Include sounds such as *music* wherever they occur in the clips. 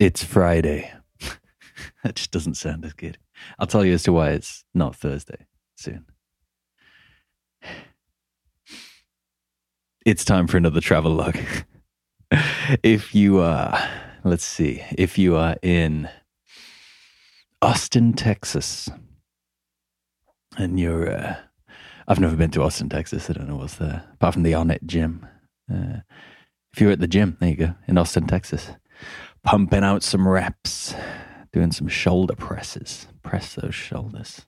It's Friday. *laughs* that just doesn't sound as good. I'll tell you as to why it's not Thursday soon. It's time for another travel log. *laughs* if you are, let's see, if you are in Austin, Texas, and you're, uh, I've never been to Austin, Texas. I don't know what's there, apart from the Onnit gym. Uh, if you're at the gym, there you go, in Austin, Texas, pumping out some reps, doing some shoulder presses. Press those shoulders.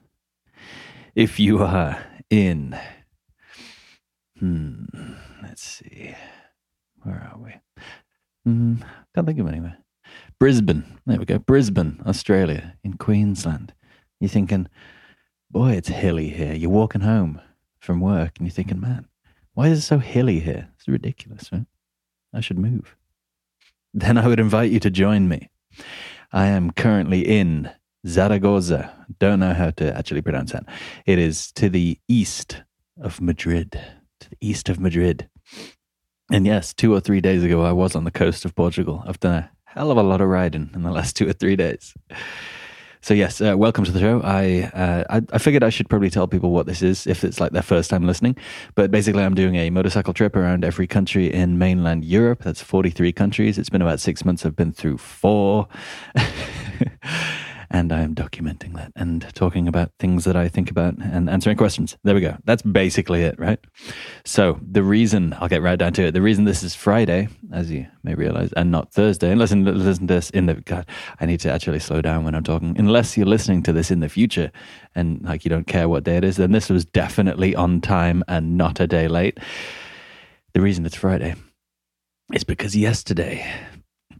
If you are in, hmm, let's see, where are we? Hmm, can't think of anywhere. Brisbane. There we go. Brisbane, Australia, in Queensland. You're thinking, boy, it's hilly here. You're walking home from work and you're thinking, man, why is it so hilly here? It's ridiculous, right? I should move. Then I would invite you to join me. I am currently in Zaragoza. Don't know how to actually pronounce that. It is to the east of Madrid. To the east of Madrid. And yes, two or three days ago, I was on the coast of Portugal. I've done a hell of a lot of riding in the last two or three days. So yes, uh, welcome to the show. I, uh, I, I figured I should probably tell people what this is if it's like their first time listening. But basically, I'm doing a motorcycle trip around every country in mainland Europe. That's 43 countries. It's been about six months. I've been through four. *laughs* and I am documenting that and talking about things that I think about and answering questions. There we go. That's basically it, right? So the reason I'll get right down to it. The reason this is Friday, as you may realize, and not Thursday, and listen, listen to this in the God. I need to actually slow down when I'm talking. Unless you're listening to this in the future and like you don't care what day it is, then this was definitely on time and not a day late. The reason it's Friday is because yesterday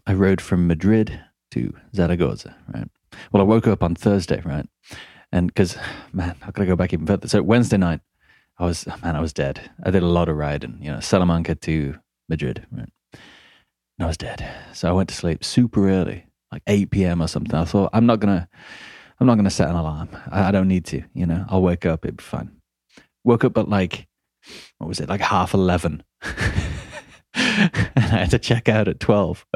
I rode from Madrid to Zaragoza, right? Well, I woke up on Thursday, right? And because, man, I gotta go back even further. So Wednesday night, I was, man, I was dead. I did a lot of riding, you know, Salamanca to Madrid, right? And I was dead. So I went to sleep super early, like 8 p.m. or something. I thought, I'm not gonna, I'm not gonna set an alarm. I, I don't need to, you know, I'll wake up, it'll be fine. Woke up at like, what was it, like half 11. *laughs* and I had to check out at 12.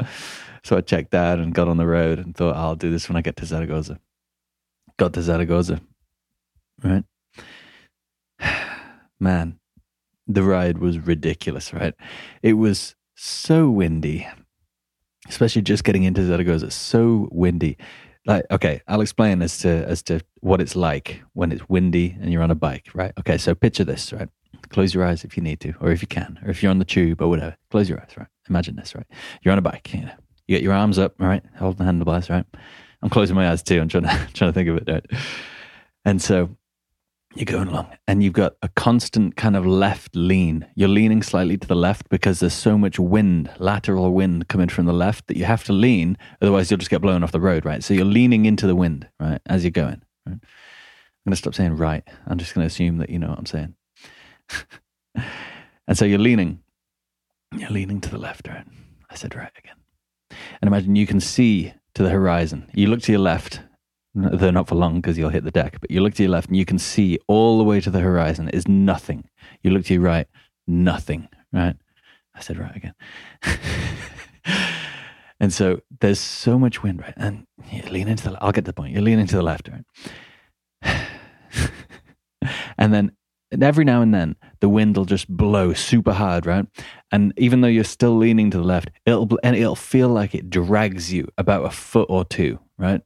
So I checked that and got on the road and thought, I'll do this when I get to Zaragoza. Got to Zaragoza, right? *sighs* Man, the ride was ridiculous, right? It was so windy, especially just getting into Zaragoza. So windy. Like, okay, I'll explain as to as to what it's like when it's windy and you're on a bike, right? Okay, so picture this, right? Close your eyes if you need to, or if you can, or if you're on the tube or whatever. Close your eyes, right? Imagine this, right? You're on a bike, you know, you get your arms up, right? Hold the handlebars, right? I'm closing my eyes too. I'm trying to *laughs* trying to think of it, right? And so you're going along, and you've got a constant kind of left lean. You're leaning slightly to the left because there's so much wind, lateral wind coming from the left that you have to lean. Otherwise, you'll just get blown off the road, right? So you're leaning into the wind, right, as you're going. Right? I'm going to stop saying right. I'm just going to assume that you know what I'm saying. *laughs* and so you're leaning. You're leaning to the left, right? I said right again. And imagine you can see to the horizon. You look to your left, though not for long because you'll hit the deck, but you look to your left and you can see all the way to the horizon is nothing. You look to your right, nothing, right? I said right again. *laughs* and so there's so much wind, right? And you lean into the, I'll get to the point. You lean into the left, right? *sighs* and then and every now and then the wind will just blow super hard, right? And even though you're still leaning to the left, it'll and it'll feel like it drags you about a foot or two, right?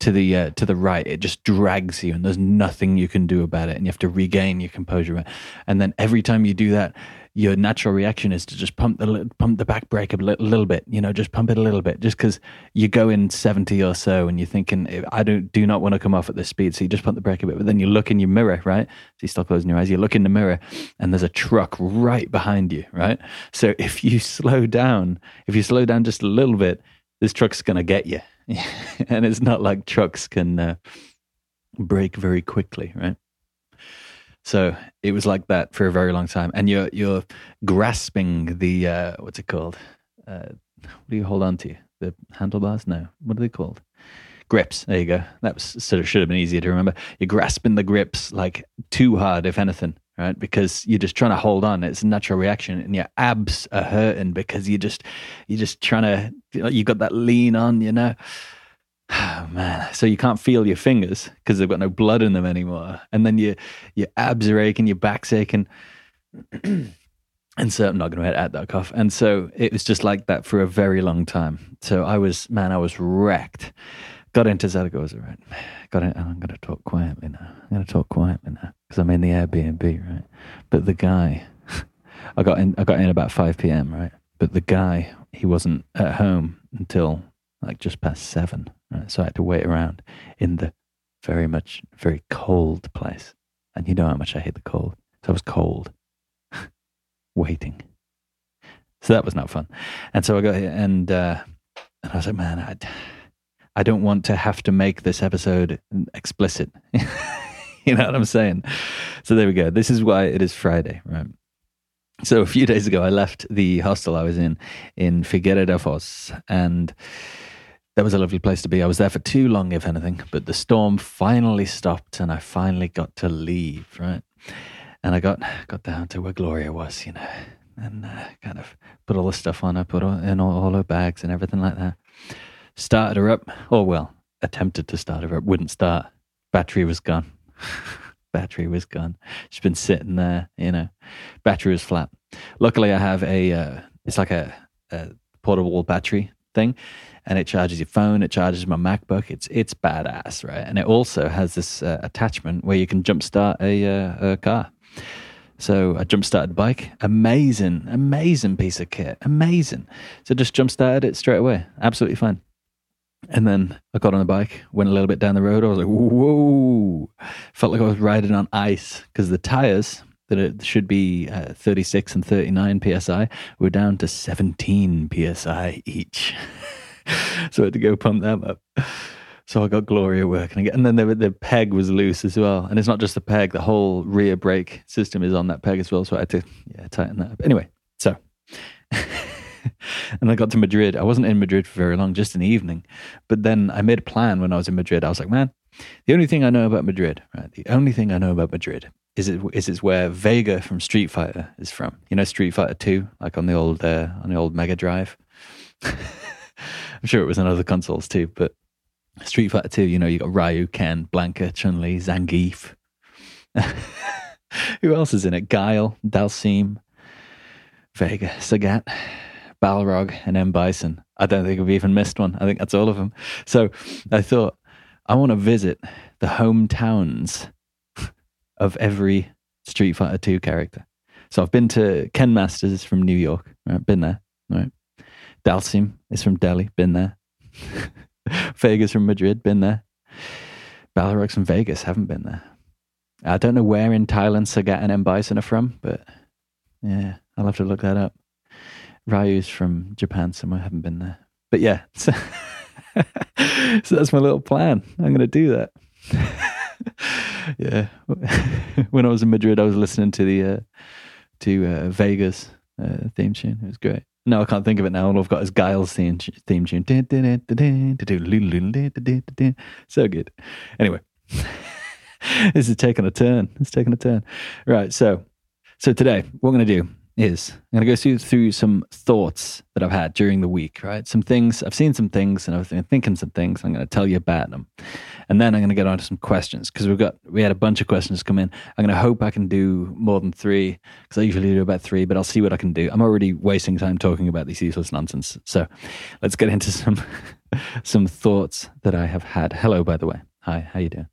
To the uh, to the right, it just drags you, and there's nothing you can do about it, and you have to regain your composure. And then every time you do that, your natural reaction is to just pump the pump the back brake a little, little bit, you know, just pump it a little bit, just because you go in seventy or so, and you're thinking, I don't do not want to come off at this speed, so you just pump the brake a bit. But then you look in your mirror, right? So you stop closing your eyes, you look in the mirror, and there's a truck right behind you, right? So if you *laughs* slow down, if you slow down just a little bit, this truck's gonna get you, *laughs* and it's not like trucks can uh, brake very quickly, right? So it was like that for a very long time, and you're you're grasping the uh, what's it called? Uh, what do you hold on to? The handlebars? No, what are they called? Grips. There you go. That was sort of should have been easier to remember. You're grasping the grips like too hard, if anything, right? Because you're just trying to hold on. It's a natural reaction, and your abs are hurting because you just you're just trying to you, know, you got that lean on, you know. Oh *sighs* man, so you can't feel your fingers because they've got no blood in them anymore, and then your your abs are aching, your back's aching. *clears throat* and so I'm not going to add that cough. And so it was just like that for a very long time. So I was, man, I was wrecked. Got into Zaragoza, right? Got in, I'm going to talk quietly now. I'm going to talk quietly now because I'm in the Airbnb, right? But the guy, *laughs* I got in, I got in about 5 p.m., right? But the guy, he wasn't at home until like just past seven, right? So I had to wait around in the very much, very cold place. And you know how much I hate the cold. So I was cold, *laughs* waiting. So that was not fun. And so I got here and, uh, and I was like, man, I, I don't want to have to make this episode explicit. *laughs* you know what I'm saying? So there we go. This is why it is Friday, right? So a few days ago, I left the hostel I was in in Figueira da Foz, and that was a lovely place to be. I was there for too long, if anything, but the storm finally stopped, and I finally got to leave, right? And I got got down to where Gloria was, you know, and uh, kind of put all the stuff on her, put all, in all, all her bags and everything like that started her up. Oh, well, attempted to start her up, wouldn't start. Battery was gone. *laughs* battery was gone. She's been sitting there, you know. Battery was flat. Luckily, I have a, uh, it's like a, a portable battery thing and it charges your phone. It charges my MacBook. It's it's badass, right? And it also has this uh, attachment where you can jumpstart a, uh, a car. So I jump started the bike. Amazing, amazing piece of kit. Amazing. So just jump started it straight away. Absolutely fine. And then I got on the bike, went a little bit down the road. I was like, whoa. Felt like I was riding on ice because the tires that it should be uh, 36 and 39 psi were down to 17 psi each. *laughs* *laughs* so I had to go pump them up. So I got Gloria working again. And then the, the peg was loose as well. And it's not just the peg, the whole rear brake system is on that peg as well. So I had to yeah, tighten that up. Anyway, so *laughs* and I got to Madrid. I wasn't in Madrid for very long, just the evening. But then I made a plan when I was in Madrid. I was like, man, the only thing I know about Madrid, right? The only thing I know about Madrid is it is it's where Vega from Street Fighter is from. You know, Street Fighter Two, like on the old uh, on the old Mega Drive. *laughs* I'm sure it was on other consoles too, but Street Fighter Two. You know, you got Ryu, Ken, Blanka, Chun Li, Zangief. *laughs* Who else is in it? Guile, Dhalsim, Vega, Sagat. Balrog, and M. Bison. I don't think we've even missed one. I think that's all of them. So I thought, I want to visit the hometowns of every Street Fighter 2 character. So I've been to Ken Masters from New York, right? Been there, right? Dhalsim is from Delhi, been there. *laughs* Vega's from Madrid, been there. Balrog's from Vegas, haven't been there. I don't know where in Thailand Sagat and M. Bison are from, but yeah, I'll have to look that up. Ryu's from Japan somewhere. Haven't been there, but yeah. *laughs* So, so that's my little plan. I'm going to do that. *laughs* yeah. when I was in Madrid, I was listening to the uh, to uh, Vega's uh, theme tune. It was great. No, I can't think of it now. All I've got is Guile's theme, theme tune. So good. Anyway, this is taking a turn. It's taking a turn. Right. So, so today, what we're going to do is I'm going to go through, through some thoughts that I've had during the week, right? Some things, I've seen some things and I've been thinking some things. I'm going to tell you about them. And then I'm going to get on to some questions because we've got, we had a bunch of questions come in. I'm going to hope I can do more than three because I usually do about three, but I'll see what I can do. I'm already wasting time talking about this useless nonsense. So let's get into some, *laughs* some thoughts that I have had. Hello, by the way. Hi, how you doing?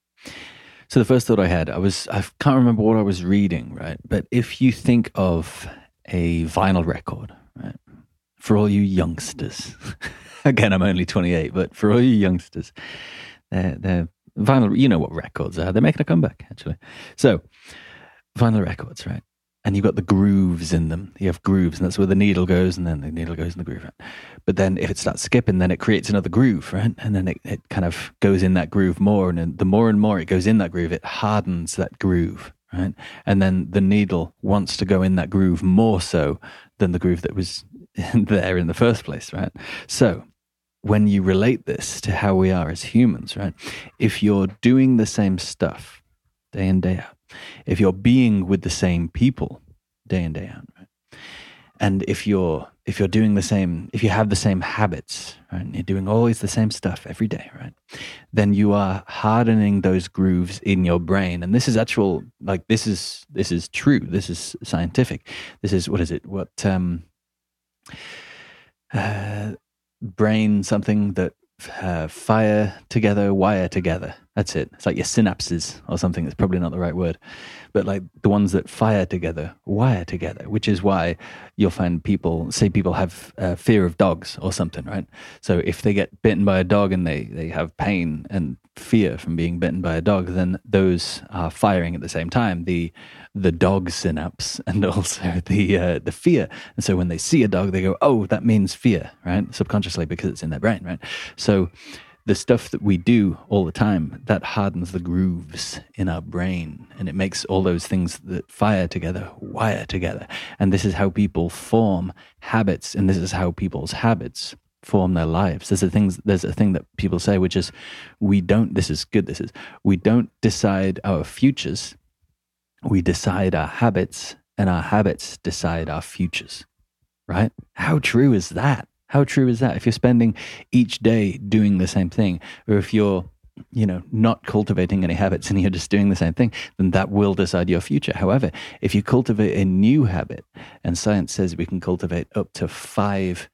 So the first thought I had, I was, I can't remember what I was reading, right? But if you think of a vinyl record, right? For all you youngsters, *laughs* again, I'm only 28, but for all you youngsters, they're, they're vinyl, you know what records are. They're making a comeback, actually. So, vinyl records, right? And you've got the grooves in them. You have grooves, and that's where the needle goes, and then the needle goes in the groove, right? But then if it starts skipping, then it creates another groove, right? And then it, it kind of goes in that groove more, and the more and more it goes in that groove, it hardens that groove, right? And then the needle wants to go in that groove more so than the groove that was *laughs* there in the first place, right? So when you relate this to how we are as humans, right? If you're doing the same stuff day in, day out, if you're being with the same people day in day out, right? and if you're if you're doing the same, if you have the same habits, right, you're doing always the same stuff every day, right, then you are hardening those grooves in your brain. And this is actual, like this is this is true. This is scientific. This is what is it? What um, uh, brain something that uh, fire together, wire together. That's it. It's like your synapses or something. That's probably not the right word, but like the ones that fire together, wire together, which is why you'll find people say people have uh, fear of dogs or something, right? So if they get bitten by a dog and they, they have pain and fear from being bitten by a dog, then those are firing at the same time. The the dog synapse *laughs* and also the uh, the fear. And so when they see a dog, they go, "Oh, that means fear," right? Subconsciously because it's in their brain, right? So the stuff that we do all the time that hardens the grooves in our brain and it makes all those things that fire together wire together and this is how people form habits and this is how people's habits form their lives there's a things there's a thing that people say which is we don't this is good this is we don't decide our futures we decide our habits, and our habits decide our futures, right? How true is that? How true is that? If you're spending each day doing the same thing, or if you're you know, not cultivating any habits and you're just doing the same thing, then that will decide your future. However, if you cultivate a new habit, and science says we can cultivate up to five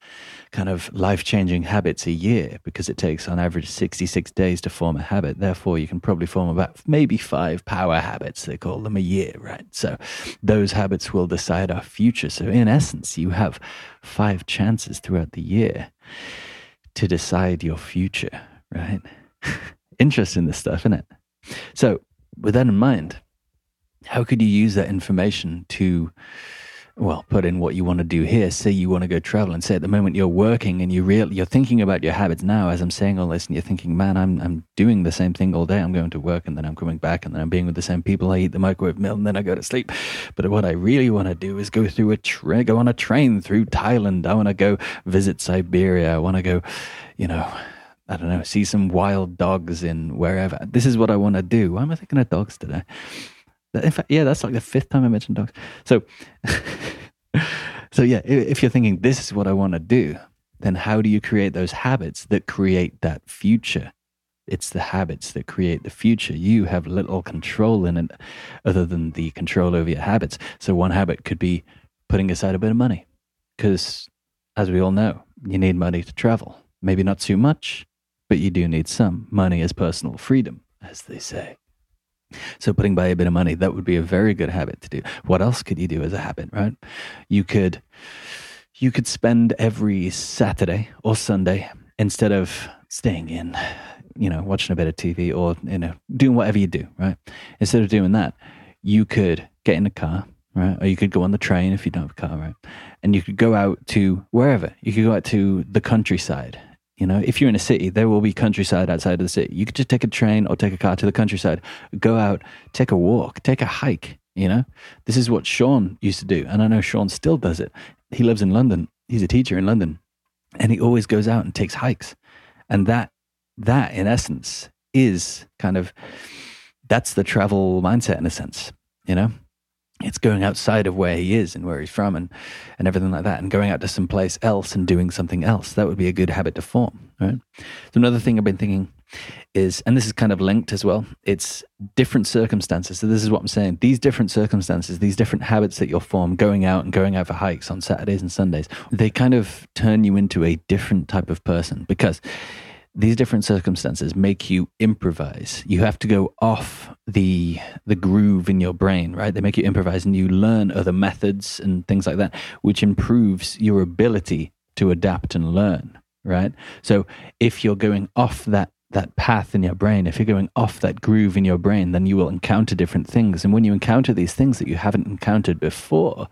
kind of life changing habits a year because it takes on average 66 days to form a habit. Therefore, you can probably form about maybe five power habits, they call them a year, right? So those habits will decide our future. So, in essence, you have five chances throughout the year to decide your future, right? *laughs* interest in this stuff, isn't it? So, with that in mind, how could you use that information to, well, put in what you want to do here? Say you want to go travel, and say at the moment you're working and you real, you're thinking about your habits now. As I'm saying all this, and you're thinking, man, I'm I'm doing the same thing all day. I'm going to work, and then I'm coming back, and then I'm being with the same people. I eat the microwave meal, and then I go to sleep. But what I really want to do is go through a train, go on a train through Thailand. I want to go visit Siberia. I want to go, you know I don't know, see some wild dogs in wherever. This is what I want to do. Why am I thinking of dogs today? In fact, yeah, that's like the fifth time I mentioned dogs. So, *laughs* so yeah, if you're thinking this is what I want to do, then how do you create those habits that create that future? It's the habits that create the future. You have little control in it other than the control over your habits. So, one habit could be putting aside a bit of money because, as we all know, you need money to travel. Maybe not too much, but you do need some. Money is personal freedom, as they say. So putting by a bit of money, that would be a very good habit to do. What else could you do as a habit, right? You could you could spend every Saturday or Sunday instead of staying in, you know, watching a bit of TV or, you know, doing whatever you do, right? Instead of doing that, you could get in a car, right? Or you could go on the train if you don't have a car, right? And you could go out to wherever. You could go out to the countryside you know, if you're in a city, there will be countryside outside of the city. You could just take a train or take a car to the countryside, go out, take a walk, take a hike. You know, this is what Sean used to do. And I know Sean still does it. He lives in London. He's a teacher in London and he always goes out and takes hikes. And that, that in essence is kind of, that's the travel mindset in a sense, you know? It's going outside of where he is and where he's from and, and everything like that and going out to some place else and doing something else. That would be a good habit to form right? So another thing i've been thinking is and this is kind of linked as well it's different circumstances. So this is what i'm saying. These different circumstances these different habits that you'll form going out and going out for hikes on saturdays and sundays they kind of turn you into a different type of person because these different circumstances make you improvise. You have to go off the the groove in your brain, right? They make you improvise and you learn other methods and things like that, which improves your ability to adapt and learn, right? So if you're going off that that path in your brain, if you're going off that groove in your brain, then you will encounter different things. And when you encounter these things that you haven't encountered before,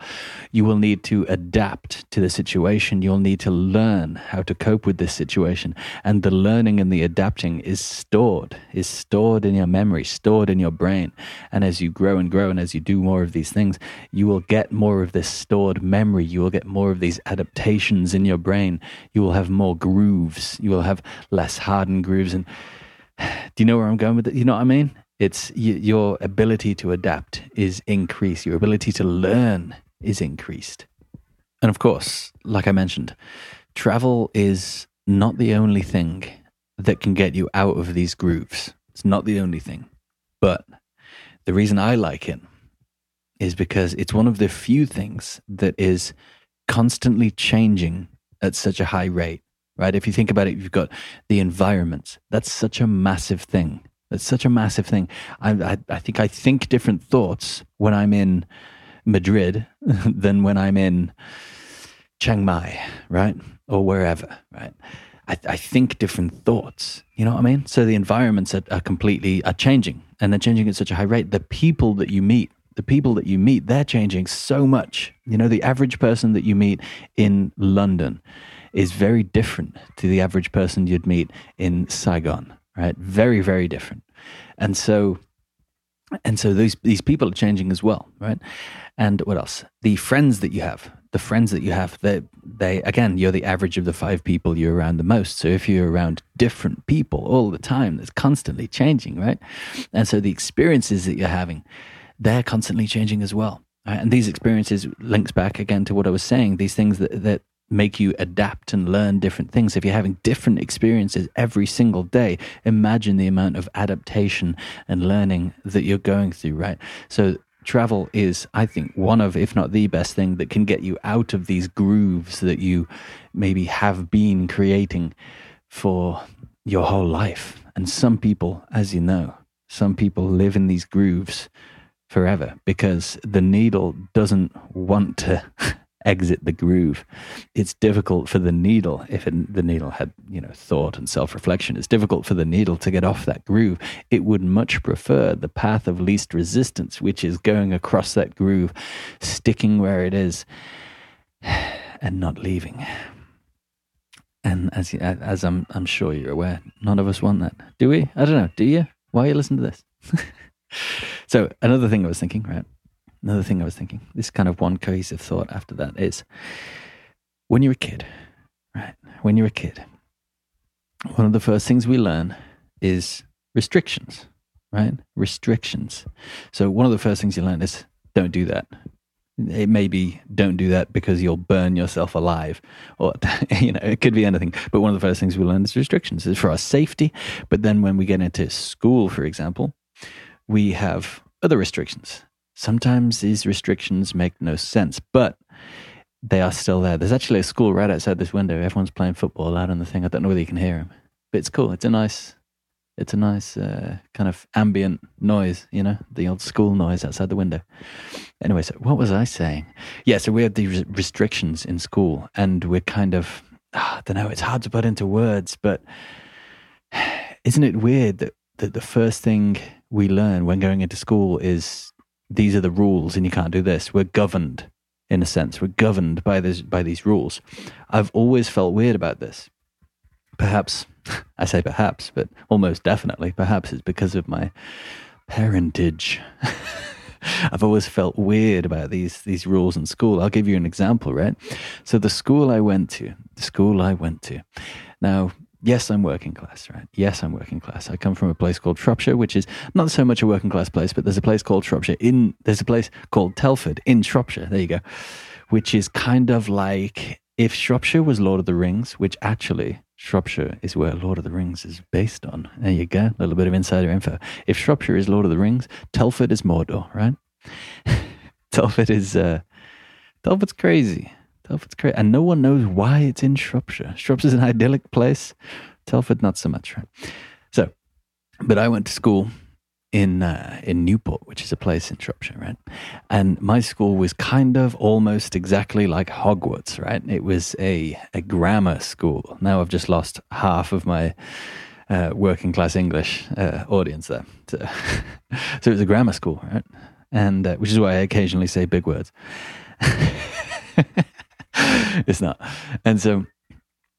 you will need to adapt to the situation. You'll need to learn how to cope with this situation. And the learning and the adapting is stored, is stored in your memory, stored in your brain. And as you grow and grow, and as you do more of these things, you will get more of this stored memory. You will get more of these adaptations in your brain. You will have more grooves. You will have less hardened grooves. And *sighs* do you know where I'm going with it? You know what I mean? It's your ability to adapt is increased. Your ability to learn is increased. And of course, like I mentioned, travel is not the only thing that can get you out of these grooves. It's not the only thing. But the reason I like it is because it's one of the few things that is constantly changing at such a high rate, right? If you think about it, you've got the environment. That's such a massive thing. That's such a massive thing. I, I, I think I think different thoughts when I'm in Madrid *laughs* than when I'm in Chiang Mai, right? Or wherever, right? I, I, think different thoughts. You know what I mean? So the environments are, are completely are changing, and they're changing at such a high rate. The people that you meet, the people that you meet, they're changing so much. You know, the average person that you meet in London is very different to the average person you'd meet in Saigon, right? Very, very different. And so, and so these these people are changing as well, right? And what else? The friends that you have, the friends that you have, they they again, you're the average of the five people you're around the most. So if you're around different people all the time, that's constantly changing, right? And so the experiences that you're having, they're constantly changing as well. Right? And these experiences links back again to what I was saying. These things that that make you adapt and learn different things. If you're having different experiences every single day, imagine the amount of adaptation and learning that you're going through, right? So travel is, I think, one of, if not the best thing that can get you out of these grooves that you maybe have been creating for your whole life. And some people, as you know, some people live in these grooves forever because the needle doesn't want to *laughs* exit the groove. It's difficult for the needle, if it, the needle had, you know, thought and self reflection, it's difficult for the needle to get off that groove. It would much prefer the path of least resistance, which is going across that groove, sticking where it is, *sighs* and not leaving. And as as I'm I'm sure you're aware, none of us want that, do we? I don't know. Do you? Why you listening to this? *laughs* so another thing I was thinking, right? Another thing I was thinking, this kind of one cohesive thought after that is when you're a kid, right? When you're a kid, one of the first things we learn is restrictions, right? Restrictions. So one of the first things you learn is don't do that. It may be don't do that because you'll burn yourself alive, or *laughs* you know, it could be anything. But one of the first things we learn is restrictions. is for our safety. But then when we get into school, for example, we have other restrictions sometimes these restrictions make no sense, but they are still there. There's actually a school right outside this window. Everyone's playing football out on the thing. I don't know whether you can hear them, but it's cool. It's a nice, it's a nice uh, kind of ambient noise, you know, the old school noise outside the window. Anyway, so what was I saying? Yeah, so we have these restrictions in school, and we're kind of, oh, I don't know, it's hard to put into words, but *sighs* isn't it weird that, that the first thing we learn when going into school is these are the rules and you can't do this. We're governed in a sense. We're governed by this by these rules. I've always felt weird about this. Perhaps *laughs* I say perhaps, but almost definitely, perhaps it's because of my parentage. *laughs* I've always felt weird about these these rules in school. I'll give you an example, right? So the school I went to, the school I went to. Now, yes, I'm working class, right? Yes, I'm working class. I come from a place called Shropshire, which is not so much a working class place, but there's a place called Shropshire in, there's a place called Telford in Shropshire. There you go. Which is kind of like if Shropshire was Lord of the Rings, which actually Shropshire is where Lord of the Rings is based on. There you go. A little bit of insider info. If Shropshire is Lord of the Rings, Telford is Mordor, right? *laughs* Telford is, uh, Telford's crazy. Telford's great, and no one knows why it's in Shropshire. Shropshire's an idyllic place. Telford, not so much, right? So, but I went to school in uh, in Newport, which is a place in Shropshire, right? And my school was kind of almost exactly like Hogwarts, right? It was a a grammar school. Now I've just lost half of my uh, working class English uh, audience there. So, *laughs* so, it was a grammar school, right? And uh, which is why I occasionally say big words. *laughs* *laughs* it's not. And so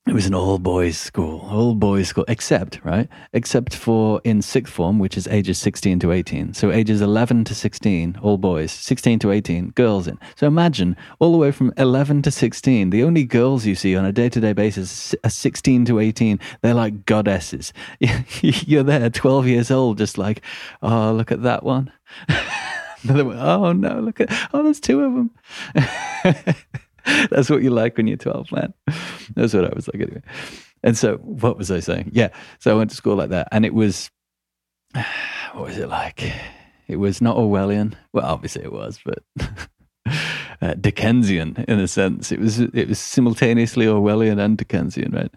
it was an all boys school, all boys school, except, right? Except for in sixth form, which is ages 16 to 18. So ages 11 to 16, all boys, 16 to 18, girls in. So imagine all the way from 11 to 16, the only girls you see on a day to day basis are 16 to 18. They're like goddesses. *laughs* You're there, 12 years old, just like, oh, look at that one. *laughs* Another one, oh no, look at, oh, there's two of them. *laughs* That's what you like when you're 12, man. That's what I was like anyway. And so, what was I saying? Yeah. So I went to school like that, and it was, *sighs* what was it like? It was not Orwellian. Well, obviously it was, but *laughs* uh, Dickensian in a sense. It was it was simultaneously Orwellian and Dickensian, right?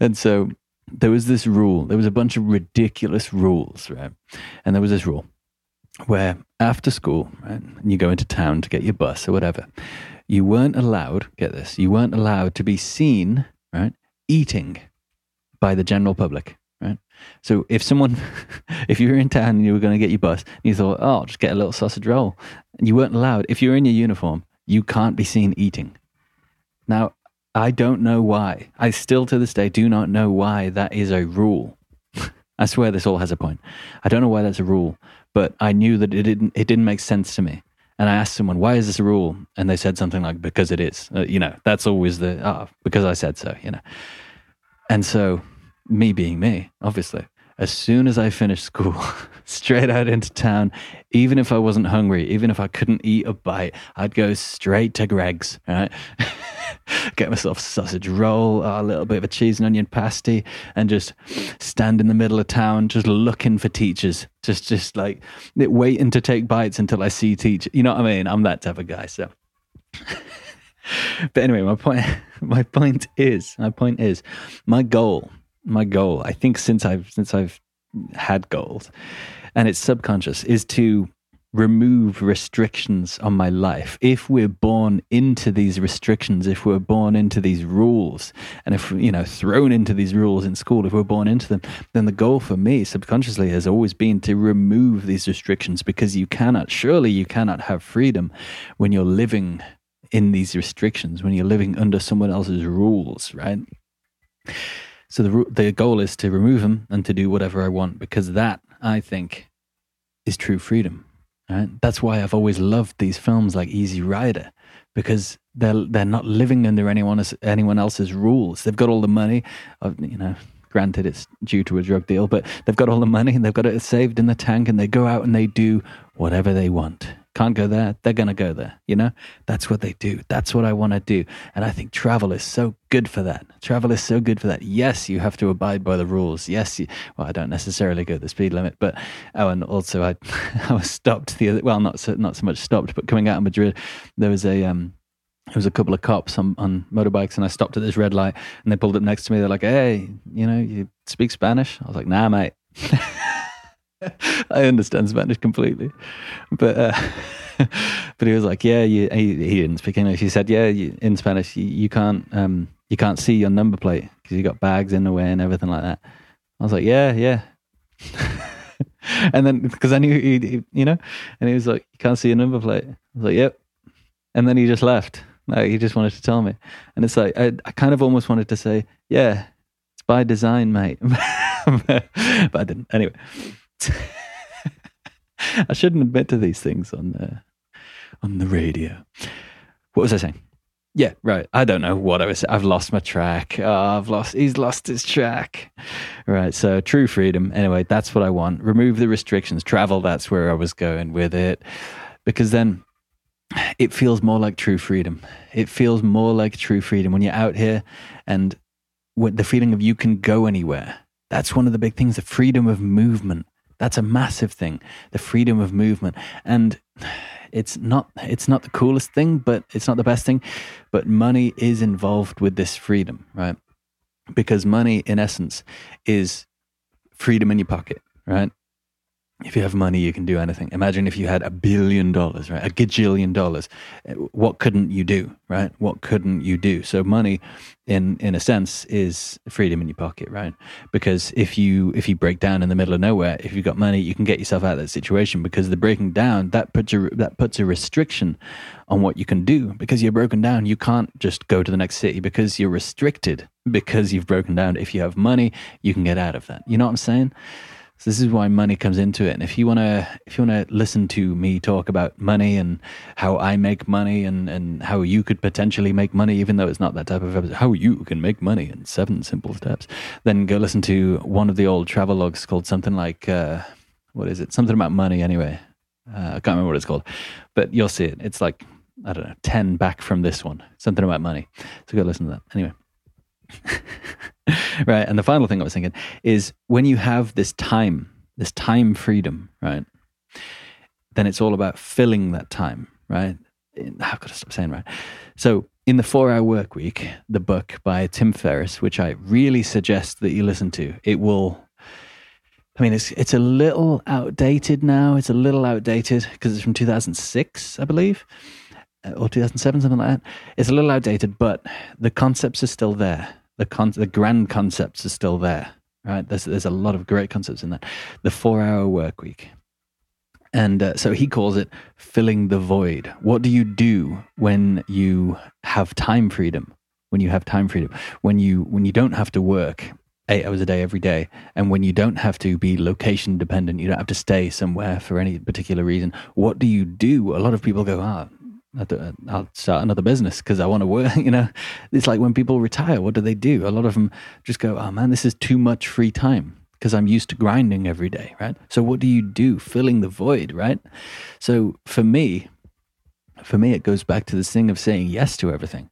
And so there was this rule. There was a bunch of ridiculous rules, right? And there was this rule where after school, right, and you go into town to get your bus or whatever, you weren't allowed, get this, you weren't allowed to be seen, right, eating by the general public, right? So if someone, *laughs* if you were in town and you were going to get your bus, and you thought, oh, I'll just get a little sausage roll, you weren't allowed, if you're in your uniform, you can't be seen eating. Now, I don't know why. I still to this day do not know why that is a rule. *laughs* I swear this all has a point. I don't know why that's a rule, but I knew that it didn't it didn't make sense to me. And I asked someone, why is this a rule? And they said something like, because it is. Uh, you know, that's always the, oh, because I said so, you know. And so, me being me, obviously, as soon as I finished school, *laughs* straight out into town, even if I wasn't hungry, even if I couldn't eat a bite, I'd go straight to Greggs, right? *laughs* Get myself a sausage roll, a little bit of a cheese and onion pasty, and just stand in the middle of town, just looking for teachers, just just like waiting to take bites until I see teacher. You know what I mean? I'm that type of guy. So, *laughs* but anyway, my point, my point is, my point is, my goal my goal. I think since I've since I've had goals, and it's subconscious, is to remove restrictions on my life. If we're born into these restrictions, if we're born into these rules, and if you know thrown into these rules in school, if we're born into them, then the goal for me subconsciously has always been to remove these restrictions because you cannot, surely you cannot have freedom when you're living in these restrictions, when you're living under someone else's rules, right? So the the goal is to remove them and to do whatever I want because that I think is true freedom. Right? That's why I've always loved these films like Easy Rider because they're they're not living under anyone anyone else's rules. They've got all the money, uh, you know. Granted, it's due to a drug deal, but they've got all the money and they've got it saved in the tank, and they go out and they do whatever they want can't go there, they're going to go there. You know, that's what they do. That's what I want to do. And I think travel is so good for that. Travel is so good for that. Yes, you have to abide by the rules. Yes, you, well, I don't necessarily go the speed limit, but oh, and also I, *laughs* I was stopped the other, well, not so, not so much stopped, but coming out of Madrid, there was a, um, there was a couple of cops on, on motorbikes and I stopped at this red light and they pulled up next to me. They're like, Hey, you know, you speak Spanish? I was like, nah, mate. *laughs* I understand Spanish completely, but uh, *laughs* but he was like, yeah, you, he, he didn't speak English. He said, yeah, you, in Spanish, you, you can't um, you can't see your number plate because you got bags in the way and everything like that. I was like, yeah, yeah. *laughs* and then because I knew he, he, you know, and he was like, you can't see your number plate. I was like, yep. And then he just left. Like he just wanted to tell me, and it's like I, I kind of almost wanted to say, yeah, it's by design, mate, *laughs* but I didn't. Anyway. *laughs* I shouldn't admit to these things on the on the radio. What was I saying? Yeah, right. I don't know what I was. I've lost my track. Oh, I've lost. He's lost his track. Right. So true freedom. Anyway, that's what I want. Remove the restrictions. Travel. That's where I was going with it, because then it feels more like true freedom. It feels more like true freedom when you're out here, and the feeling of you can go anywhere. That's one of the big things. The freedom of movement that's a massive thing, the freedom of movement. And it's not it's not the coolest thing, but it's not the best thing. But money is involved with this freedom, right? Because money, in essence, is freedom in your pocket, right? If you have money, you can do anything. Imagine if you had a billion dollars, right? A gajillion dollars. Uh, what couldn't you do, right? What couldn't you do? So money, in in a sense, is freedom in your pocket, right? Because if you if you break down in the middle of nowhere, if you've got money, you can get yourself out of that situation. Because the breaking down that puts a that puts a restriction on what you can do. Because you're broken down, you can't just go to the next city because you're restricted. Because you've broken down. If you have money, you can get out of that. You know what I'm saying? So this is why money comes into it. And if you want to, if you want to listen to me talk about money and how I make money and, and how you could potentially make money, even though it's not that type of episode, how you can make money in seven simple steps, then go listen to one of the old travel logs called something like, uh, what is it? Something about money anyway. Uh, I can't remember what it's called, but you'll see it. It's like, I don't know, 10 back from this one, something about money. So go listen to that. Anyway. *laughs* *laughs* right. And the final thing I was thinking is when you have this time, this time freedom, right? Then it's all about filling that time, right? I've got to stop saying right. So, in the Four Hour Work Week, the book by Tim Ferriss, which I really suggest that you listen to, it will. I mean, it's it's a little outdated now. It's a little outdated because it's from 2006, I believe, uh, or 2007, something like that. It's a little outdated, but the concepts are still there the con- the grand concepts are still there, right? There's there's a lot of great concepts in that. The four hour work week, and uh, so he calls it filling the void. What do you do when you have time freedom? When you have time freedom, when you when you don't have to work eight hours a day every day, and when you don't have to be location dependent, you don't have to stay somewhere for any particular reason. What do you do? A lot of people go, ah, I'll start uh, another business because I want to work. *laughs* You know, it's like when people retire, what do they do? A lot of them just go, oh man, this is too much free time because I'm used to grinding every day, right? So what do you do? Filling the void, right? So for me, for me, it goes back to this thing of saying yes to everything.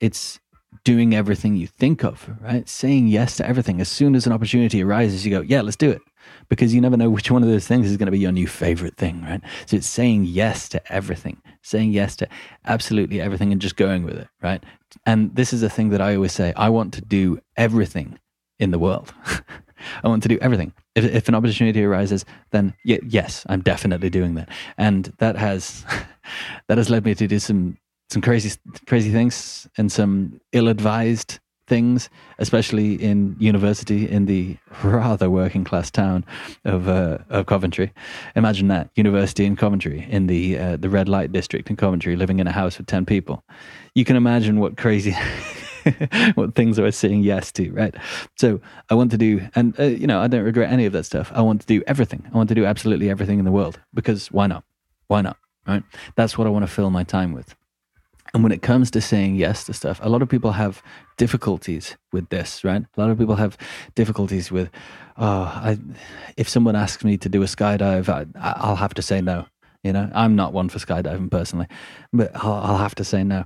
It's doing everything you think of, right? Saying yes to everything. As soon as an opportunity arises, you go, yeah, let's do it. Because you never know which one of those things is going to be your new favorite thing, right? So it's saying yes to everything, saying yes to absolutely everything and just going with it, right? And this is a thing that I always say I want to do everything in the world. *laughs* I want to do everything. If, if an opportunity arises, then y- yes, I'm definitely doing that. And that has *laughs* that has led me to do some some crazy crazy things and some ill-advised things, especially in university in the rather working class town of uh, of Coventry. Imagine that university in Coventry, in the uh, the red light district in Coventry, living in a house with ten people. You can imagine what crazy. *laughs* what things I was saying yes to, right? So I want to do, and uh, you know, I don't regret any of that stuff. I want to do everything. I want to do absolutely everything in the world because why not? Why not? Right? That's what I want to fill my time with. And when it comes to saying yes to stuff, a lot of people have difficulties with this, right? A lot of people have difficulties with, oh, I, if someone asks me to do a skydive, I, I'll have to say no. You know, I'm not one for skydiving personally, but I'll, I'll have to say no.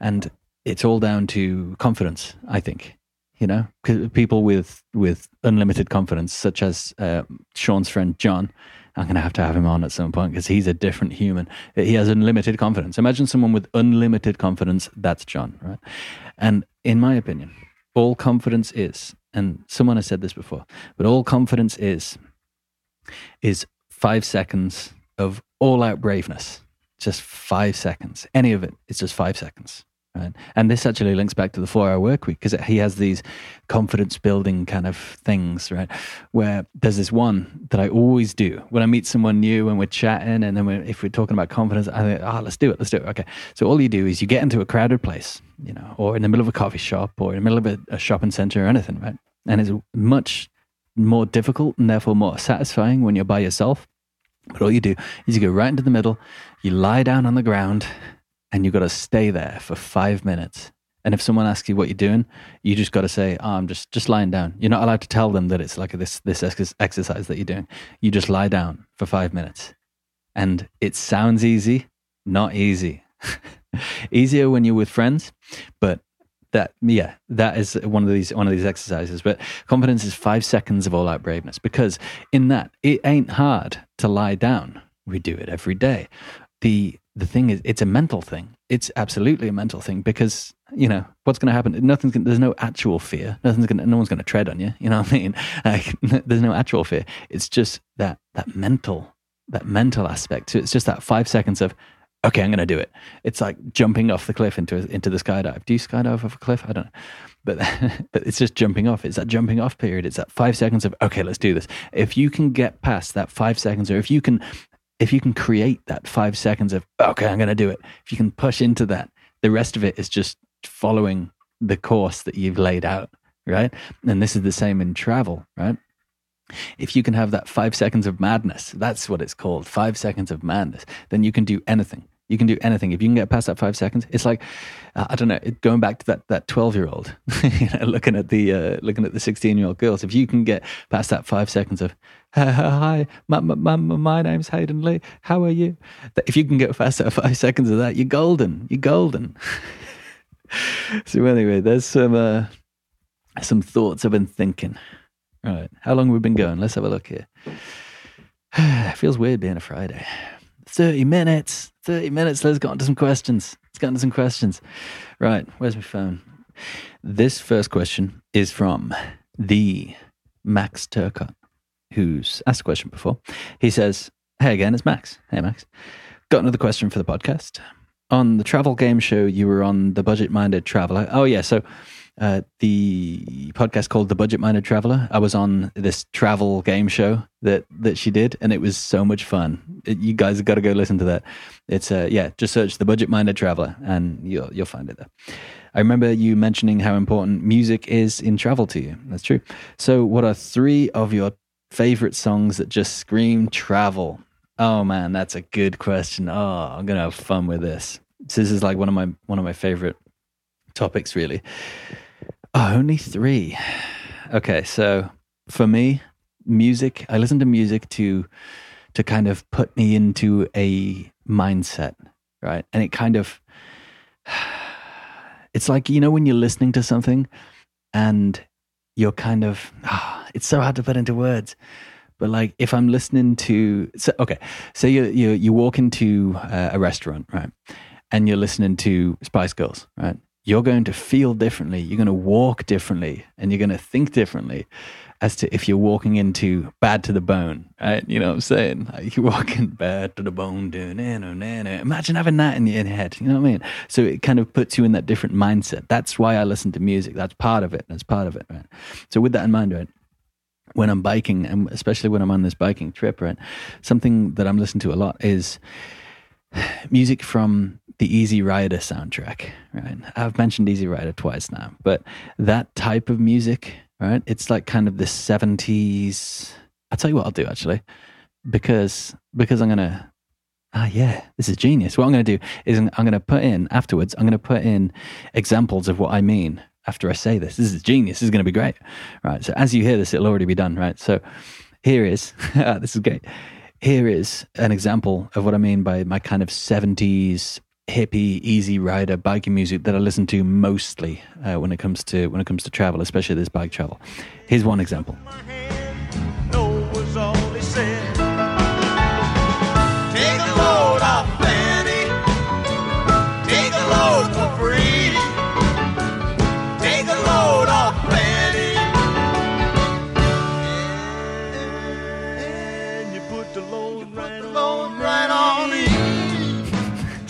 And it's all down to confidence, I think. You know, people with with unlimited confidence, such as uh, Sean's friend John, I'm going to have to have him on at some point because he's a different human. He has unlimited confidence. Imagine someone with unlimited confidence. That's John, right? And in my opinion, all confidence is, and someone has said this before, but all confidence is, is five seconds of all out braveness. Just five seconds. Any of it, it is just five seconds. Right? And this actually links back to the four hour work week because he has these confidence building kind of things, right? Where there's this one that I always do when I meet someone new and we're chatting. And then we're, if we're talking about confidence, I think, oh, let's do it. Let's do it. Okay. So all you do is you get into a crowded place, you know, or in the middle of a coffee shop or in the middle of a, a shopping center or anything, right? And it's much more difficult and therefore more satisfying when you're by yourself. But all you do is you go right into the middle, you lie down on the ground, and you've got to stay there for five minutes. And if someone asks you what you're doing, you just got to say, oh, "I'm just just lying down." You're not allowed to tell them that it's like this this exercise that you're doing. You just lie down for five minutes, and it sounds easy, not easy. *laughs* Easier when you're with friends, but that yeah, that is one of these one of these exercises. But confidence is five seconds of all out braveness because in that it ain't hard to lie down. We do it every day. The the thing is, it's a mental thing. It's absolutely a mental thing because you know what's going to happen. Nothing's. Gonna, there's no actual fear. Nothing's going. No one's going to tread on you. You know what I mean? *laughs* Like, *laughs* there's no actual fear. It's just that that mental that mental aspect. So it's just that five seconds of okay, I'm going to do it. It's like jumping off the cliff into into the skydive. Do you skydive off a cliff? I don't know, but *laughs* but it's just jumping off. It's that jumping off period. It's that five seconds of okay, let's do this. If you can get past that five seconds, or if you can if you can create that five seconds of okay, I'm going to do it. If you can push into that, the rest of it is just following the course that you've laid out, right? And this is the same in travel, right? If you can have that five seconds of madness, that's what it's called, five seconds of madness, then you can do anything. You can do anything if you can get past that five seconds. It's like uh, I don't know, going back to that that twelve year old, *laughs* looking at the uh, looking at the sixteen year old girls. If you can get past that five seconds of hi, my, my, my name's Hayden Lee. How are you? If you can get past that *laughs* five seconds of that, you're golden. You're golden. *laughs* so anyway, there's some uh, some thoughts I've been thinking. All right, how long have we been going? Let's have a look here. *sighs* it feels weird being a Friday. 30 minutes. 30 minutes. Let's get on to some questions. Let's get on to some questions. Right. Where's my phone? This first question is from the Max Turcott, who's asked a question before. He says, Hey again, it's Max. Hey, Max. Got another question for the podcast. On the travel game show, you were on the budget minded traveler. Oh, yeah. So uh, the podcast called The Budget Minded Traveler. I was on this travel game show that that she did, and it was so much fun. It, you guys have got to go listen to that. It's uh, yeah, just search The Budget Minded Traveler, and you'll you'll find it there. I remember you mentioning how important music is in travel to you. That's true. So, what are three of your favorite songs that just scream travel? Oh man, that's a good question. Oh, I'm gonna have fun with this. So this is like one of my one of my favorite topics, really. Oh, only three. Okay, so for me, music. I listen to music to to kind of put me into a mindset, right? And it kind of *sighs* it's like you know when you're listening to something and you're kind of oh, *sighs* it's so hard to put into words but like if i'm listening to so okay so you you you walk into uh, a restaurant right and you're listening to spice girls right you're going to feel differently. You're going to walk differently and you're going to think differently as to if you're walking into bad to the bone, right? You know what I'm saying? Like you're walking bad to the bone, doing imagine having that in your head. You know what I mean? So it kind of puts you in that different mindset. That's why I listen to music. That's part of it. That's part of it, right? So with that in mind, right? When I'm biking, and especially when I'm on this biking trip, right? Something that I'm listening to a lot is *sighs* music from the Easy Rider soundtrack, right? I've mentioned Easy Rider twice now, but that type of music, right? It's like kind of the 70s. I'll tell you what I'll do actually, because because I'm gonna ah yeah, this is genius. What I'm gonna do is I'm gonna put in afterwards. I'm gonna put in examples of what I mean after I say this. This is genius. This is gonna be great, right? So as you hear this, it'll already be done, right? So here is *laughs* this is great. Here is an example of what I mean by my kind of 70s hippie, easy rider biking music that I listen to mostly uh, when it comes to when it comes to travel, especially this bike travel. Here's one example.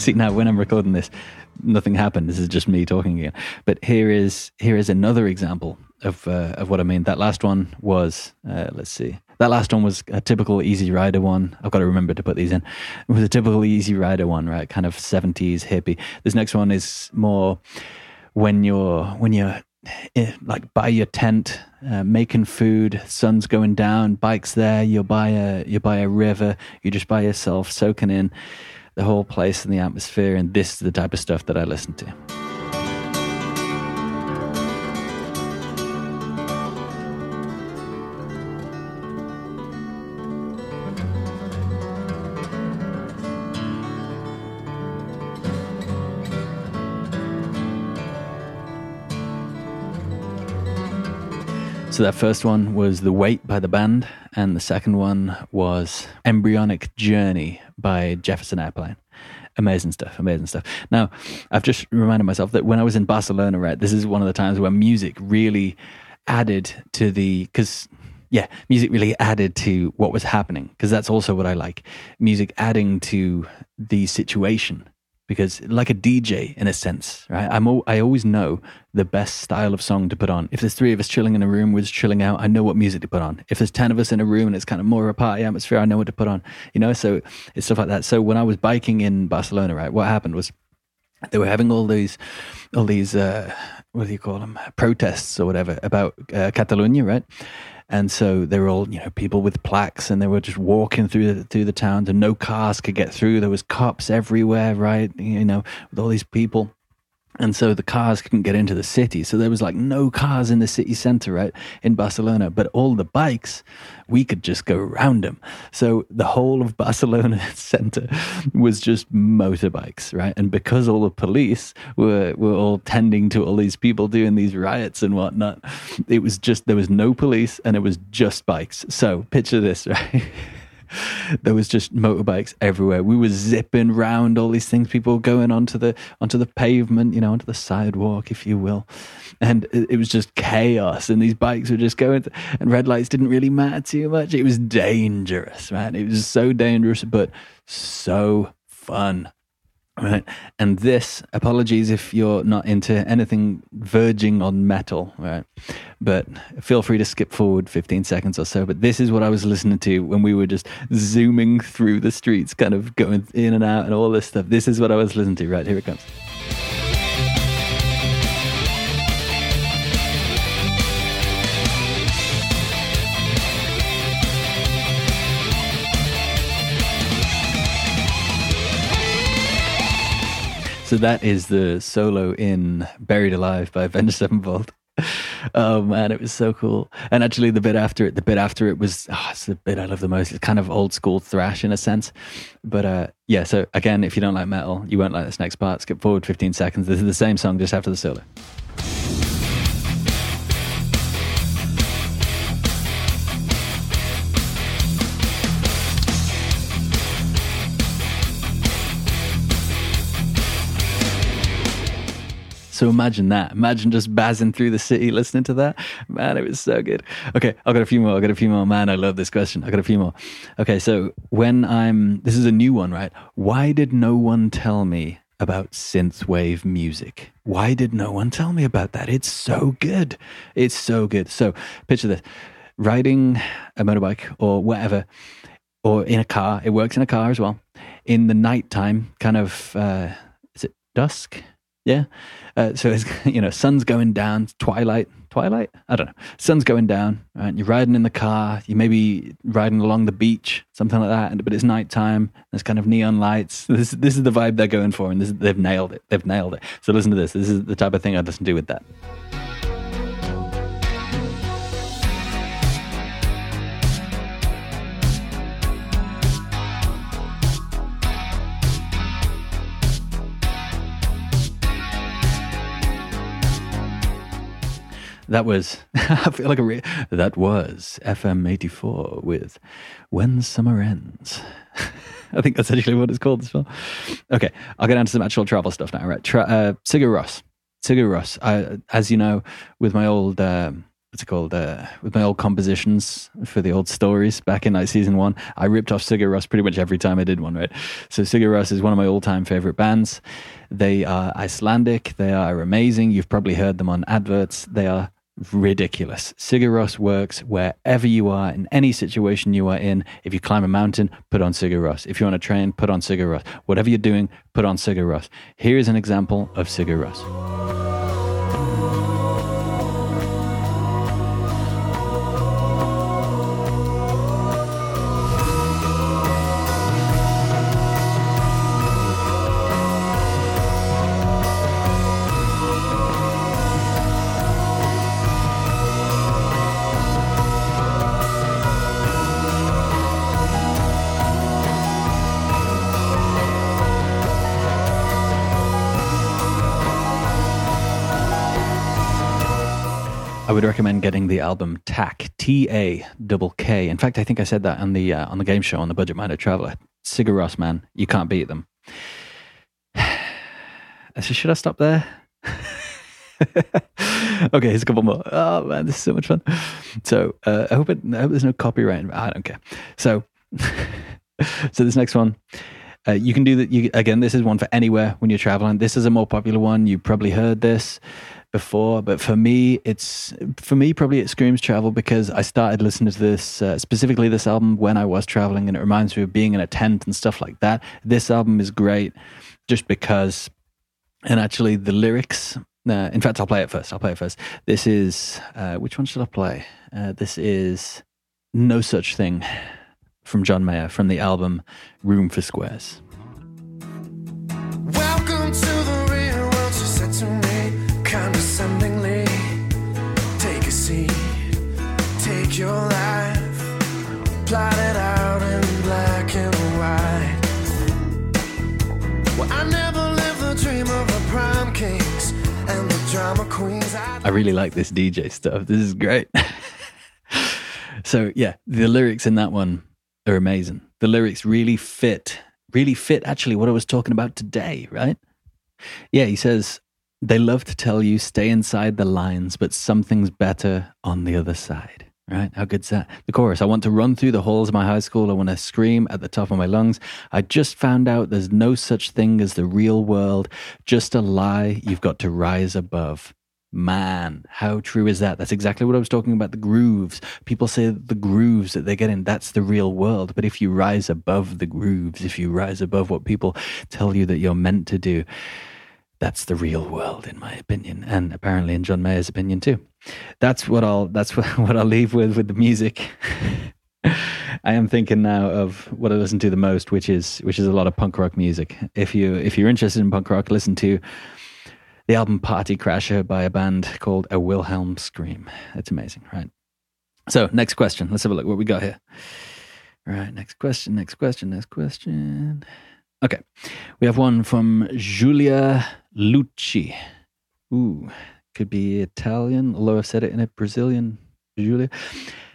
See now, when I'm recording this, nothing happened. This is just me talking again. But here is here is another example of uh, of what I mean. That last one was uh, let's see. That last one was a typical Easy Rider one. I've got to remember to put these in. It was a typical Easy Rider one, right? Kind of seventies hippie. This next one is more when you're when you're eh, like by your tent, uh, making food, sun's going down, bikes there. You're by a you're by a river. You're just by yourself, soaking in the whole place and the atmosphere. And this is the type of stuff that I listen to. So that first one was The Weight by the band, and the second one was Embryonic Journey by Jefferson Airplane. Amazing stuff, amazing stuff. Now, I've just reminded myself that when I was in Barcelona, right, this is one of the times where music really added to the, because yeah, music really added to what was happening because that's also what I like. Music adding to the situation because like a DJ in a sense, right? I'm I always know the best style of song to put on. If there's three of us chilling in a room, we're just chilling out. I know what music to put on. If there's ten of us in a room and it's kind of more of a party atmosphere, I know what to put on. You know, so it's stuff like that. So when I was biking in Barcelona, right, what happened was they were having all these, all these, uh, what do you call them, protests or whatever about uh, Catalonia, right? And so they were all, you know, people with plaques and they were just walking through the, through the town, and no cars could get through. There was cops everywhere, right? You know, with all these people. And so the cars couldn't get into the city. So there was like no cars in the city center, right? In Barcelona. But all the bikes, we could just go around them. So the whole of *laughs* Barcelona center was just motorbikes, right? And because all the police were, were all tending to all these people doing these riots and whatnot, it was just, there was no police and it was just bikes. So picture this, *laughs* right? *laughs* there was just motorbikes everywhere. We were zipping round all these things. People going onto the onto the pavement, you know, onto the sidewalk, if you will, and it, was just chaos. And these bikes were just going, and red lights didn't really matter too much. It was dangerous, man. It was so dangerous, but so fun. Right. And this, apologies if you're not into anything verging on metal, right? But feel free to skip forward 15 seconds or so. But this is what I was listening to when we were just zooming through the streets, kind of going in and out and all this stuff. This is what I was listening to. Right, here it comes. So that is the solo in Buried Alive by Avenged Sevenfold. *laughs* Oh man, it was so cool. And actually the bit after it, the bit after it was oh, it's the bit I love the most. It's kind of old school thrash in a sense. But uh yeah, so again, if you don't like metal, you won't like this next part. Skip forward 15 seconds. This is the same song just after the solo. So imagine that. Imagine just bazzing through the city listening to that. Man, it was so good. Okay, I've got a few more. I've got a few more. Man, I love this question. I've got a few more. Okay, so when I'm, this is a new one, right? Why did no one tell me about synthwave music? Why did no one tell me about that? It's so good. It's so good. So picture this riding a motorbike or whatever, or in a car. It works in a car as well. In the nighttime, kind of, uh, is it dusk? Yeah. Uh, so it's, *laughs* you know, sun's going down, twilight, twilight? I don't know. Sun's going down, right? You're riding in the car. You may be riding along the beach, something like that. But it's nighttime. There's kind of neon lights. This, this is the vibe they're going for. And this, they've nailed it. They've nailed it. So listen to this. This is the type of thing I'd listen to with that. That was, *laughs* I feel like a re- that was FM 84 with When Summer Ends. *laughs* I think that's actually what it's called as well. Okay, I'll get down to some actual travel stuff now. Right, Tra- uh, Sigur Rós. Sigur Rós. I, as you know, with my old, um, what's it called? Uh, with my old compositions for the old stories back in like season one, I ripped off Sigur Rós pretty much every time I did one, right? So Sigur Rós is one of my all time favorite bands. They are Icelandic. They are amazing. You've probably heard them on adverts. They are ridiculous. Sigur Rós works wherever you are, in any situation you are in. If you climb a mountain, put on Sigur Rós. If you're on a train, put on Sigur Rós. Whatever you're doing, put on Sigur Rós. Here is an example of Sigur Rós. would recommend getting the album Takk T A double K. In fact, I think I said that on the uh, on the game show on the Budget Minded Traveler. Sigur Rós, man, you can't beat them. *sighs* So should I stop there? *laughs* okay, here's a couple more. Oh man, this is so much fun. So uh, I hope it. I hope there's no copyright. I don't care. So, *laughs* so this next one. Uh, you can do that. You, again, this is one for anywhere when you're traveling. This is a more popular one. You probably heard this before, but for me, it's for me probably it screams travel because I started listening to this uh, specifically this album when I was traveling, and it reminds me of being in a tent and stuff like that. This album is great just because, and actually the lyrics uh, in fact, I'll play it first. I'll play it first. This is uh, which one should I play? Uh, this is "No Such Thing" from John Mayer from the album Room for Squares. Welcome I really like this DJ stuff. This is great. *laughs* so yeah, the lyrics in that one are amazing. The lyrics really fit, really fit actually what I was talking about today, right? Yeah, he says, they love to tell you stay inside the lines, but something's better on the other side. Right? How good's that? The chorus I want to run through the halls of my high school. I want to scream at the top of my lungs. I just found out there's no such thing as the real world, just a lie you've got to rise above. Man, how true is that? That's exactly what I was talking about the grooves. People say the grooves that they get in, that's the real world. But if you rise above the grooves, if you rise above what people tell you that you're meant to do, that's the real world, in my opinion, and apparently in John Mayer's opinion too. That's what I'll. That's what, *laughs* what I'll leave with with the music. *laughs* I am thinking now of what I listen to the most, which is which is a lot of punk rock music. If you if you're interested in punk rock, listen to the album Party Crasher by a band called A Wilhelm Scream. It's amazing, right? So, next question. Let's have a look what we got here. Right, next question, next question, next question. Okay. We have one from Giulia Lucci. Ooh, could be Italian, although I've said it in a Brazilian Julia.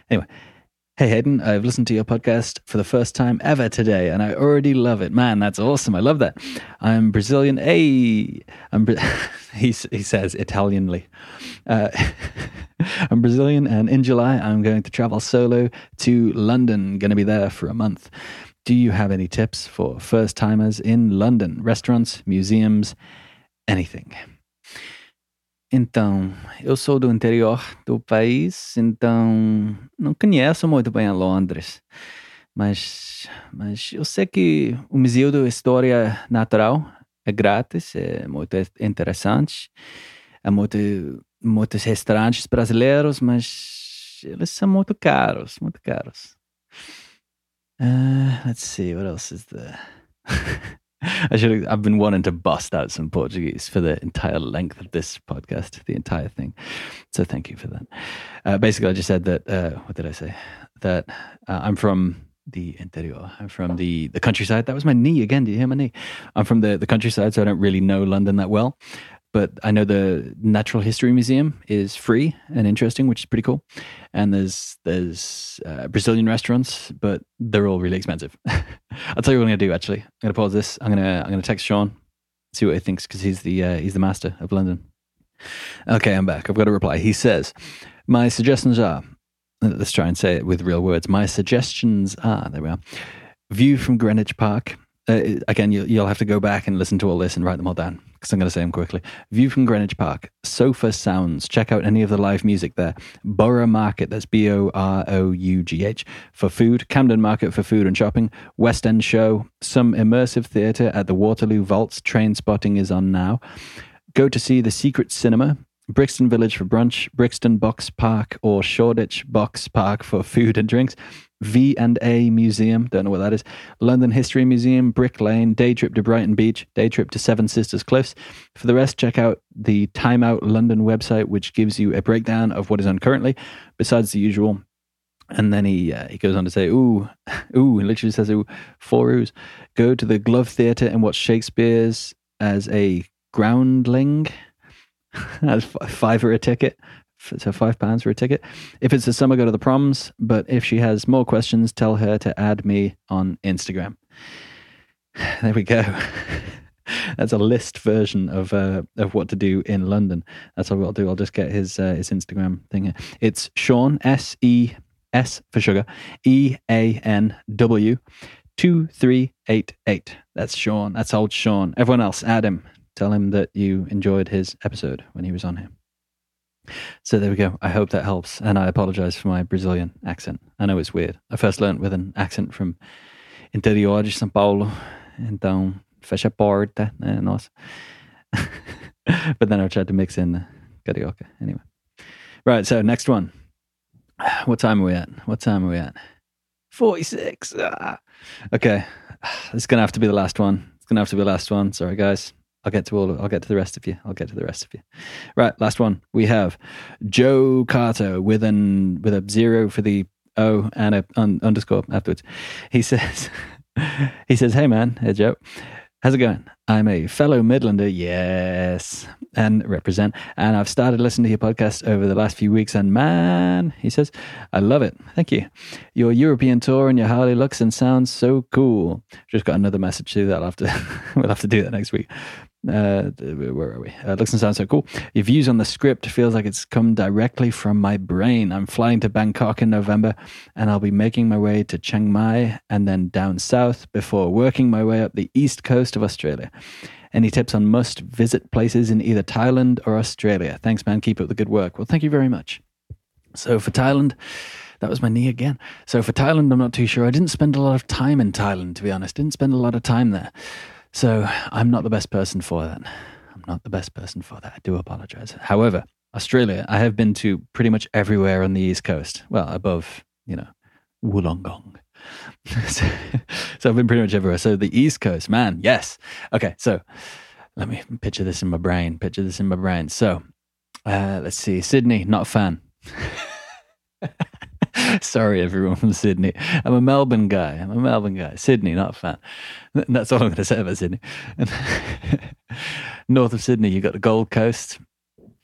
Anyway, hey Hayden, I've listened to your podcast for the first time ever today, and I already love it. Man, that's awesome! I love that. I'm Brazilian. Hey, I'm. *laughs* he he says Italianly. Uh, *laughs* I'm Brazilian, and in July I'm going to travel solo to London. Going to be there for a month. Do you have any tips for first timers in London? Restaurants, museums, anything? Então, eu sou do interior do país, então não conheço muito bem a Londres. Mas, mas eu sei que o Museu da História Natural é grátis, é muito interessante. Há muito, muitos restaurantes brasileiros, mas eles são muito caros, muito caros. Uh, let's see, what else is there? *laughs* I should. I've been wanting to bust out some Portuguese for the entire length of this podcast, the entire thing. So thank you for that. Uh, basically, I just said that. Uh, what did I say? That uh, I'm from the interior. I'm from the the countryside. That was my knee again. Do you hear my knee? I'm from the the countryside, so I don't really know London that well but I know the Natural History Museum is free and interesting, which is pretty cool. And there's there's uh, Brazilian restaurants, but they're all really expensive. *laughs* I'll tell you what I'm gonna do. Actually, I'm gonna pause this. I'm gonna I'm gonna text Sean, see what he thinks because he's the uh, he's the master of London. Okay, I'm back. I've got a reply. He says, "My suggestions are." Let's try and say it with real words. My suggestions are there we are. View from Greenwich Park uh, again, you, will have to go back and listen to all this and write them all down because I'm going to say them quickly. View from Greenwich Park, Sofar Sounds. Check out any of the live music there. Borough Market, that's B O R O U G H, for food. Camden Market for food and shopping. West End Show. Some immersive theatre at the Waterloo Vaults. Train spotting is on now. Go to see the Secret Cinema. Brixton Village for brunch, Brixton Box Park or Shoreditch Box Park for food and drinks, V and A Museum, don't know what that is. London History Museum, Brick Lane, day trip to Brighton Beach, day trip to Seven Sisters Cliffs. For the rest, check out the Time Out London website, which gives you a breakdown of what is on currently, besides the usual. And then he uh, he goes on to say, "Ooh, *laughs* ooh," he literally says, "Ooh, four oohs." Go to the Globe Theatre and watch Shakespeare's as a groundling. *laughs* That's five for a ticket so five pounds for a ticket. If it's a summer, go to the proms. But if she has more questions, tell her to add me on Instagram. *sighs* There we go. *laughs* That's a list version of uh, of what to do in London. That's what I'll do. I'll just get his uh, his Instagram thing. Here. It's Sean S E S for sugar E A N W two three eight eight. That's Sean. That's old Sean. Everyone else, add him. Tell him that you enjoyed his episode when he was on here. So there we go. I hope that helps. And I apologize for my Brazilian accent. I know it's weird. I first learned with an accent from interior de São Paulo. Então, fecha a porta. É, nossa. *laughs* but then I tried to mix in the carioca. Anyway. Right. So next one. What time are we at? What time are we at? 46. Ah. Okay. It's going to have to be the last one. It's going to have to be the last one. Sorry, guys. I'll get to all. Of, I'll get to the rest of you. I'll get to the rest of you. Right, last one. We have Joe Carter with an with a zero for the O and a un, underscore afterwards. He says, *laughs* he says, "Hey man, hey Joe, how's it going? I'm a fellow Midlander, yes, and represent. And I've started listening to your podcast over the last few weeks, and man, he says, I love it. Thank you. Your European tour and your Harley looks and sounds so cool. Just got another message to that. I'll have to, *laughs* we'll have to do that next week. Uh, where are we? Uh, looks and sounds so cool. Your views on the script feels like it's come directly from my brain. I'm flying to Bangkok in November, and I'll be making my way to Chiang Mai and then down south before working my way up the east coast of Australia. Any tips on must visit places in either Thailand or Australia? Thanks, man. Keep up the good work. Well, thank you very much. So for Thailand, that was my knee again. So for Thailand, I'm not too sure. I didn't spend a lot of time in Thailand, to be honest. Didn't spend a lot of time there. So I'm not the best person for that. I'm not the best person for that. I do apologize. However, Australia, I have been to pretty much everywhere on the East Coast. Well, above, you know, Wollongong. *laughs* so, so I've been pretty much everywhere. So the East Coast, man, yes. Okay, so let me picture this in my brain. Picture this in my brain. So uh, let's see. Sydney, not a fan. *laughs* *laughs* Sorry, everyone from Sydney. I'm a Melbourne guy. I'm a Melbourne guy. Sydney, not a fan. That's all I'm going to say about Sydney. *laughs* North of Sydney, you've got the Gold Coast,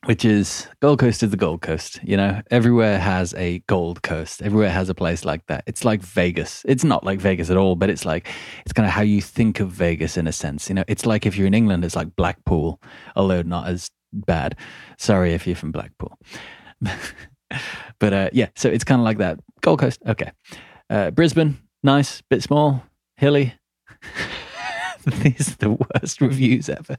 which is Gold Coast is the Gold Coast. You know, everywhere has a Gold Coast. Everywhere has a place like that. It's like Vegas. It's not like Vegas at all, but it's like it's kind of how you think of Vegas in a sense. You know, it's like if you're in England, it's like Blackpool, although not as bad. Sorry if you're from Blackpool. *laughs* *laughs* but uh, yeah, so it's kind of like that. Gold Coast, okay. Uh, Brisbane, nice, bit small, hilly. *laughs* These are the worst *laughs* reviews ever.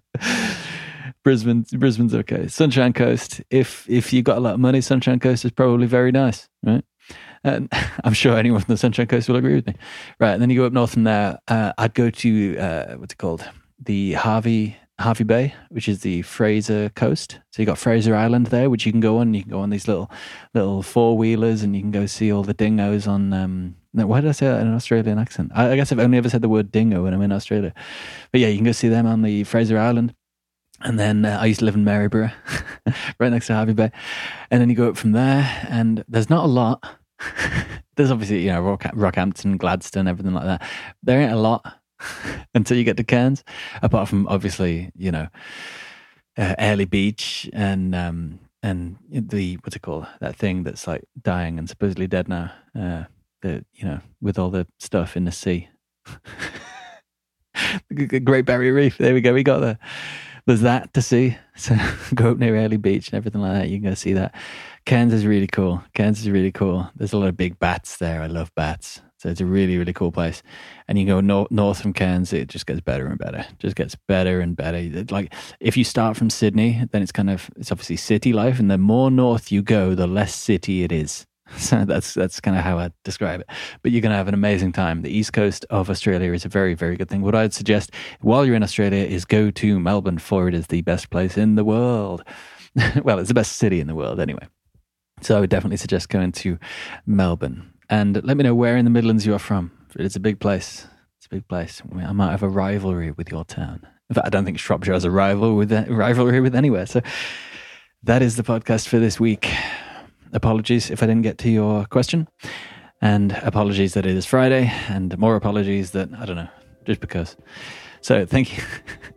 Brisbane, Brisbane's okay. Sunshine Coast, if if you got a lot of money, Sunshine Coast is probably very nice, right? And I'm sure anyone from the Sunshine Coast will agree with me. Right, and then you go up north from there. Uh, I'd go to uh, what's it called? The Hervey Hervey Bay, which is the Fraser coast. So you got Fraser Island there, which you can go on. You can go on these little little four wheelers, and you can go see all the dingoes on. Um, why did I say that in an Australian accent? I, I, guess I've only ever said the word dingo when I'm in Australia. But yeah, you can go see them on the Fraser Island. And then uh, I used to live in Maryborough, *laughs* right next to Hervey Bay. And then you go up from there, and there's not a lot. *laughs* there's obviously, you know, Rock, Rockhampton, Gladstone, everything like that. There ain't a lot *laughs* until you get to Cairns, apart from obviously, you know, uh, Beach and um, and the what's it called that thing that's like dying and supposedly dead now. Uh, the you know with all the stuff in the sea. *laughs* Great Barrier Reef. There we go. We got there. There's that to see. *laughs* So go up near Airlie Beach and everything like that. You can go see that. Cairns is really cool. Cairns is really cool. There's a lot of big bats there. I love bats. So it's a really, really cool place. And you go north, north from Cairns, it just gets better and better. Just gets better and better. Like if you start from Sydney, then it's kind of it's obviously city life, and the more north you go, the less city it is. *laughs* So that's that's kind of how I describe it. But you're going to have an amazing time. The east coast of Australia is a very very good thing. What I'd suggest while you're in Australia is go to Melbourne, for it is the best place in the world. *laughs* well, it's the best city in the world anyway. So I would definitely suggest going to Melbourne. And let me know where in the Midlands you are from. It's a big place. It's a big place. I might have a rivalry with your town. In fact, I don't think Shropshire has a rival with a rivalry with anywhere. So that is the podcast for this week. Apologies if I didn't get to your question, and apologies that it is Friday, and more apologies that I don't know, just because. So thank you,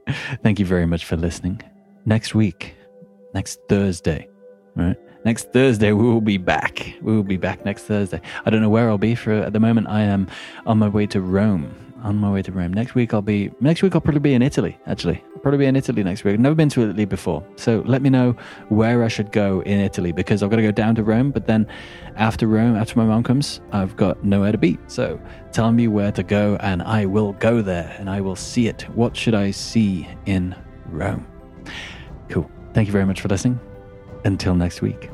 *laughs* thank you very much for listening. Next week, next Thursday, right? Next Thursday we will be back. We will be back next Thursday. I don't know where I'll be for at the moment. I am on my way to Rome. on my way to Rome. Next week I'll be next week I'll probably be in Italy. Actually, I'll probably be in Italy next week. I've never been to Italy before, so let me know where I should go in Italy because I've got to go down to Rome. But then after Rome, after my mom comes, I've got nowhere to be. So tell me where to go, and I will go there and I will see it. What should I see in Rome? Cool. Thank you very much for listening. Until next week.